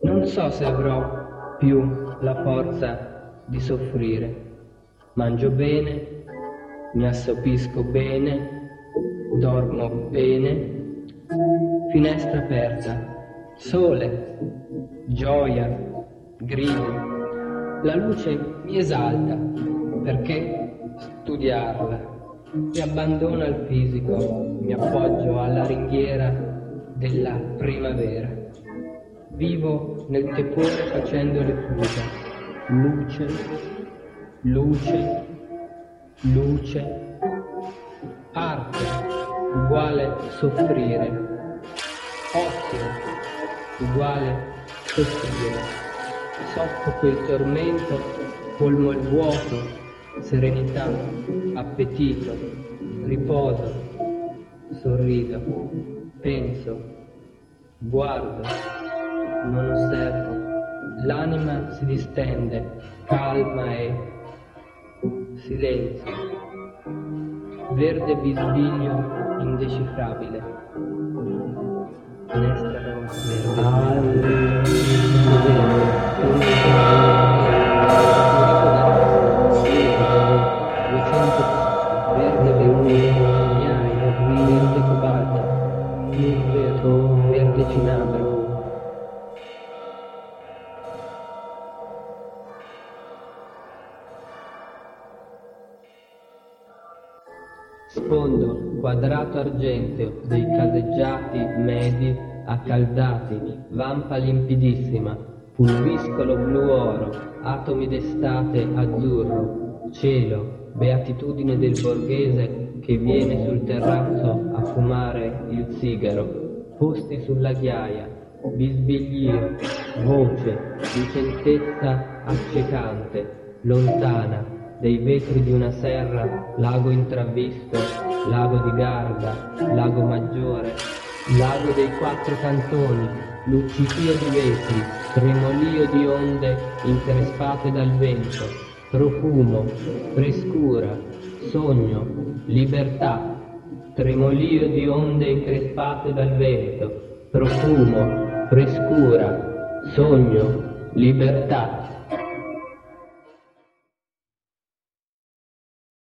Non so se avrò più la forza di soffrire. Mangio bene, mi assopisco bene, dormo bene, finestra aperta, sole, gioia, grido. La luce mi esalta perché studiarla mi abbandona il fisico, mi appoggio alla ringhiera della primavera. Vivo nel tepore facendo le fuga. Luce, luce, luce. Arte uguale soffrire. Ozio uguale soffrire. Soffoco il tormento, colmo il vuoto, serenità, appetito, riposo, sorrido, penso, guardo non osservo. L'anima si distende, calma e silenzio. Verde bisbiglio indecifrabile. Finestra verde. Verde cinabro. Sfondo quadrato argenteo dei caseggiati medi accaldati, vampa limpidissima, pulviscolo blu oro, atomi d'estate azzurro, cielo, beatitudine del borghese che viene sul terrazzo a fumare il sigaro, posti sulla ghiaia, bisbiglio, voce, lucentezza accecante, lontana, dei vetri di una serra, lago intravvisto, lago di Garda, lago Maggiore, lago dei quattro cantoni, luccichio di vetri, tremolio di onde increspate dal vento, profumo, frescura, sogno, libertà, tremolio di onde increspate dal vento, profumo, frescura, sogno, libertà.